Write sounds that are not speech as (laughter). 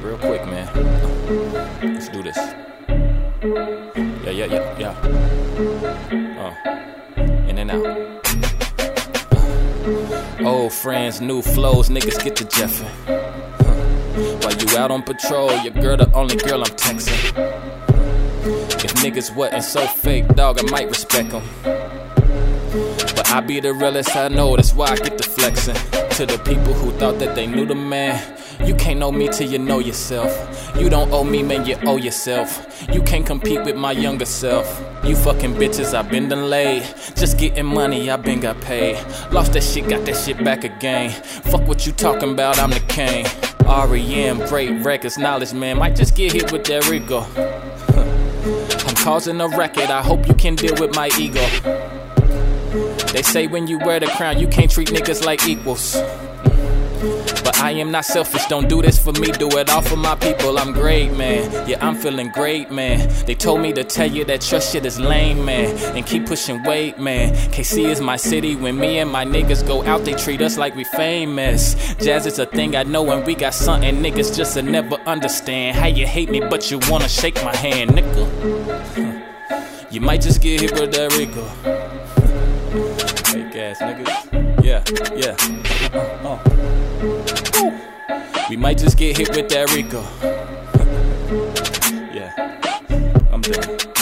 real quick, man. Let's do this. Yeah, yeah, yeah, yeah. Uh, in and out. Old friends, new flows, niggas get to jeffing. While you out on patrol, your girl the only girl I'm texting. If niggas wasn't so fake, dog, I might respect them. But I be the realest I know, that's why I get the flexing. To the people who thought that they knew the man, you can't know me till you know yourself. You don't owe me, man, you owe yourself. You can't compete with my younger self. You fucking bitches, I've been delayed. Just getting money, I've been got paid. Lost that shit, got that shit back again. Fuck what you talking about, I'm the king. REM, great records, knowledge, man. Might just get hit with that Rico. (laughs) I'm causing a racket, I hope you can deal with my ego. They say when you wear the crown, you can't treat niggas like equals. But I am not selfish, don't do this for me, do it all for my people. I'm great, man. Yeah, I'm feeling great, man. They told me to tell you that your shit is lame, man. And keep pushing weight, man. KC is my city. When me and my niggas go out, they treat us like we famous. Jazz is a thing I know, and we got something niggas just to never understand. How you hate me, but you wanna shake my hand, nigga. You might just get hit with that Rico. Fake ass niggas. Yeah, yeah. Uh, uh. We might just get hit with that Rico. (laughs) yeah, I'm done.